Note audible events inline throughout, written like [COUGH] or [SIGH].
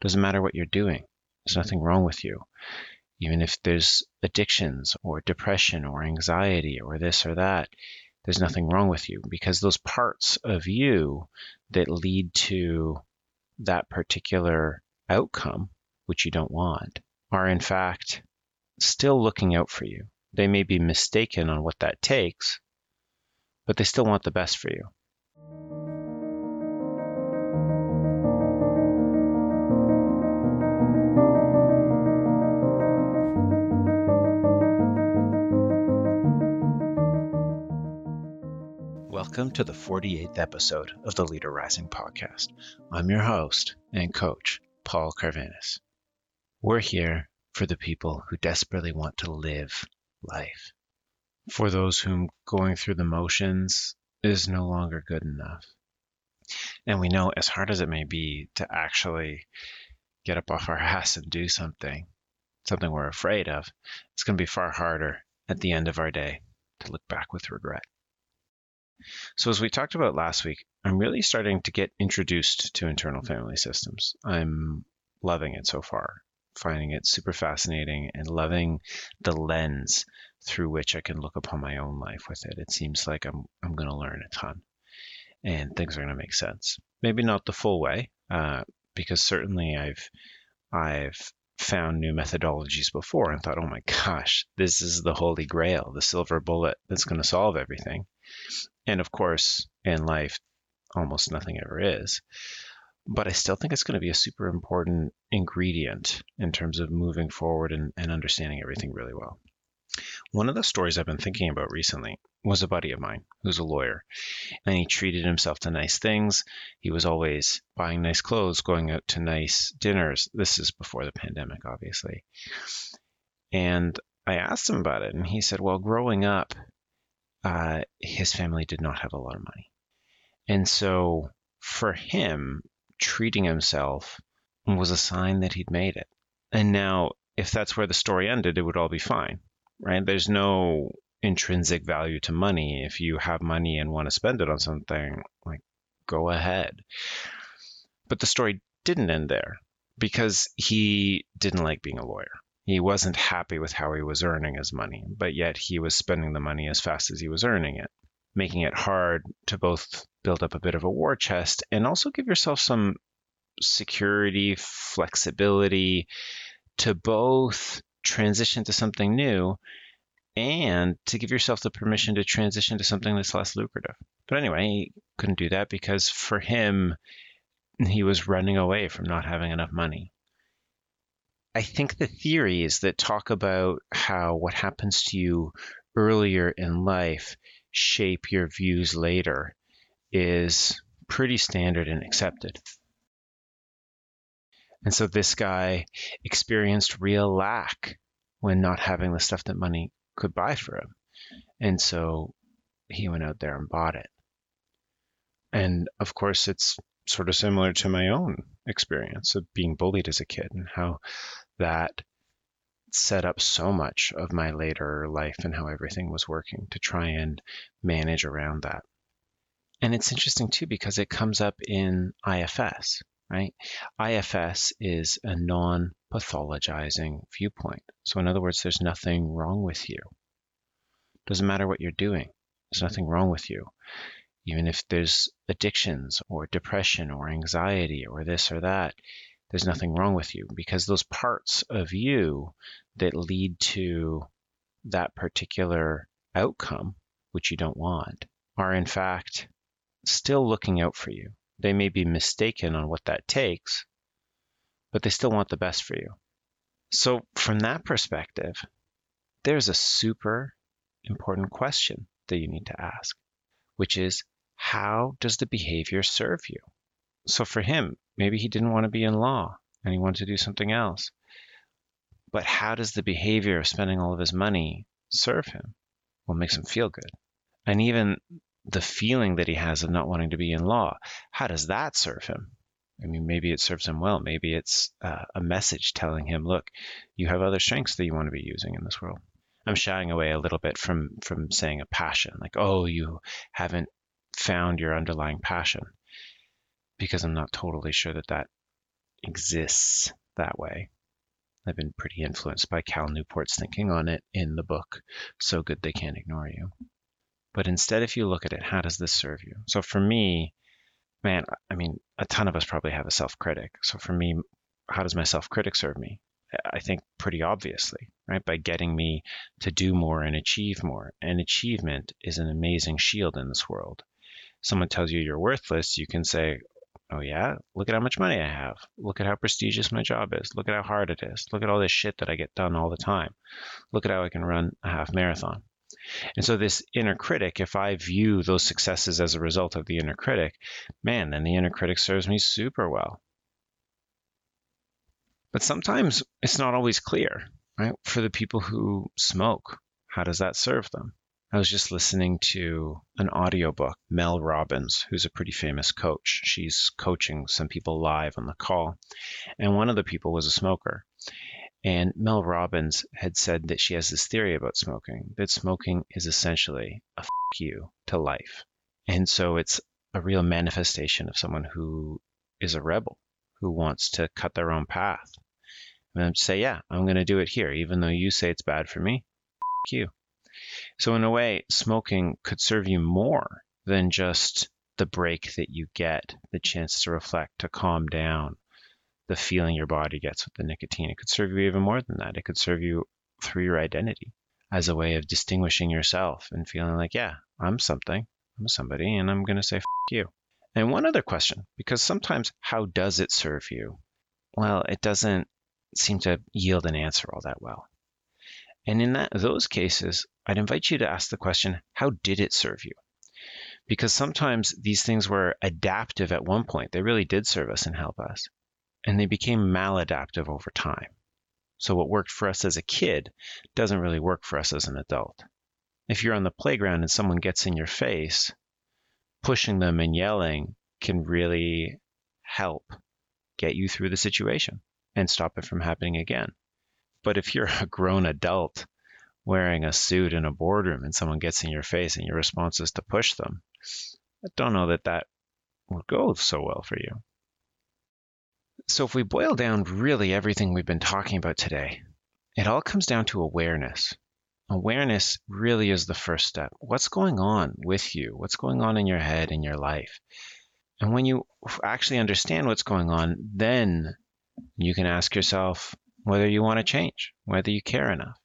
Doesn't matter what you're doing. There's mm-hmm. nothing wrong with you. Even if there's addictions or depression or anxiety or this or that, there's mm-hmm. nothing wrong with you because those parts of you that lead to that particular outcome, which you don't want, are in fact still looking out for you. They may be mistaken on what that takes, but they still want the best for you. Welcome to the 48th episode of the Leader Rising podcast. I'm your host and coach, Paul Carvanis. We're here for the people who desperately want to live life, for those whom going through the motions is no longer good enough. And we know, as hard as it may be to actually get up off our [LAUGHS] ass and do something, something we're afraid of, it's going to be far harder at the end of our day to look back with regret. So, as we talked about last week, I'm really starting to get introduced to internal family systems. I'm loving it so far, finding it super fascinating and loving the lens through which I can look upon my own life with it. It seems like I'm, I'm going to learn a ton and things are going to make sense. Maybe not the full way, uh, because certainly I've, I've found new methodologies before and thought, oh my gosh, this is the holy grail, the silver bullet that's going to solve everything. And of course, in life, almost nothing ever is. But I still think it's going to be a super important ingredient in terms of moving forward and, and understanding everything really well. One of the stories I've been thinking about recently was a buddy of mine who's a lawyer, and he treated himself to nice things. He was always buying nice clothes, going out to nice dinners. This is before the pandemic, obviously. And I asked him about it, and he said, Well, growing up, uh, his family did not have a lot of money. And so for him, treating himself was a sign that he'd made it. And now, if that's where the story ended, it would all be fine, right? There's no intrinsic value to money. If you have money and want to spend it on something, like go ahead. But the story didn't end there because he didn't like being a lawyer he wasn't happy with how he was earning his money, but yet he was spending the money as fast as he was earning it, making it hard to both build up a bit of a war chest and also give yourself some security, flexibility to both transition to something new and to give yourself the permission to transition to something that's less lucrative. But anyway, he couldn't do that because for him, he was running away from not having enough money. I think the theories that talk about how what happens to you earlier in life shape your views later is pretty standard and accepted. And so this guy experienced real lack when not having the stuff that money could buy for him. And so he went out there and bought it. And of course, it's sort of similar to my own experience of being bullied as a kid and how that set up so much of my later life and how everything was working to try and manage around that. And it's interesting too because it comes up in IFS, right? IFS is a non pathologizing viewpoint. So, in other words, there's nothing wrong with you. Doesn't matter what you're doing, there's nothing wrong with you even if there's addictions or depression or anxiety or this or that, there's nothing wrong with you because those parts of you that lead to that particular outcome, which you don't want, are in fact still looking out for you. They may be mistaken on what that takes, but they still want the best for you. So, from that perspective, there's a super important question that you need to ask, which is how does the behavior serve you? So for him, maybe he didn't want to be in law and he wanted to do something else. But how does the behavior of spending all of his money serve him? Well, makes him feel good. And even the feeling that he has of not wanting to be in law, how does that serve him? I mean, maybe it serves him well. Maybe it's uh, a message telling him, look, you have other strengths that you want to be using in this world. I'm shying away a little bit from from saying a passion, like, oh, you haven't found your underlying passion because I'm not totally sure that that exists that way. I've been pretty influenced by Cal Newport's thinking on it in the book, So Good They Can't Ignore You. But instead, if you look at it, how does this serve you? So for me, man, I mean, a ton of us probably have a self critic. So for me, how does my self critic serve me? I think pretty obviously, right? By getting me to do more and achieve more. And achievement is an amazing shield in this world. Someone tells you you're worthless, you can say, Oh, yeah? Look at how much money I have. Look at how prestigious my job is. Look at how hard it is. Look at all this shit that I get done all the time. Look at how I can run a half marathon. And so, this inner critic, if I view those successes as a result of the inner critic, man, then the inner critic serves me super well. But sometimes it's not always clear, right? For the people who smoke, how does that serve them? I was just listening to an audiobook, Mel Robbins, who's a pretty famous coach. She's coaching some people live on the call. And one of the people was a smoker. And Mel Robbins had said that she has this theory about smoking that smoking is essentially a f you to life. And so it's a real manifestation of someone who is a rebel, who wants to cut their own path. And say, yeah, I'm going to do it here, even though you say it's bad for me. F you. So, in a way, smoking could serve you more than just the break that you get, the chance to reflect, to calm down, the feeling your body gets with the nicotine. It could serve you even more than that. It could serve you through your identity as a way of distinguishing yourself and feeling like, yeah, I'm something, I'm somebody, and I'm going to say, F you. And one other question, because sometimes how does it serve you? Well, it doesn't seem to yield an answer all that well. And in that, those cases, I'd invite you to ask the question, how did it serve you? Because sometimes these things were adaptive at one point. They really did serve us and help us. And they became maladaptive over time. So what worked for us as a kid doesn't really work for us as an adult. If you're on the playground and someone gets in your face, pushing them and yelling can really help get you through the situation and stop it from happening again. But if you're a grown adult wearing a suit in a boardroom and someone gets in your face and your response is to push them, I don't know that that would go so well for you. So, if we boil down really everything we've been talking about today, it all comes down to awareness. Awareness really is the first step. What's going on with you? What's going on in your head, in your life? And when you actually understand what's going on, then you can ask yourself whether you want to change, whether you care enough.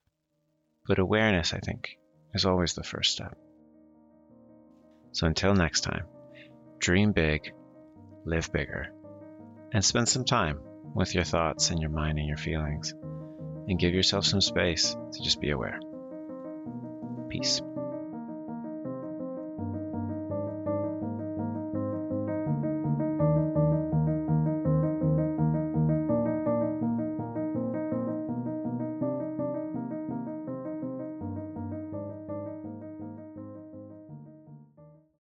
But awareness, I think, is always the first step. So until next time, dream big, live bigger, and spend some time with your thoughts and your mind and your feelings, and give yourself some space to just be aware. Peace.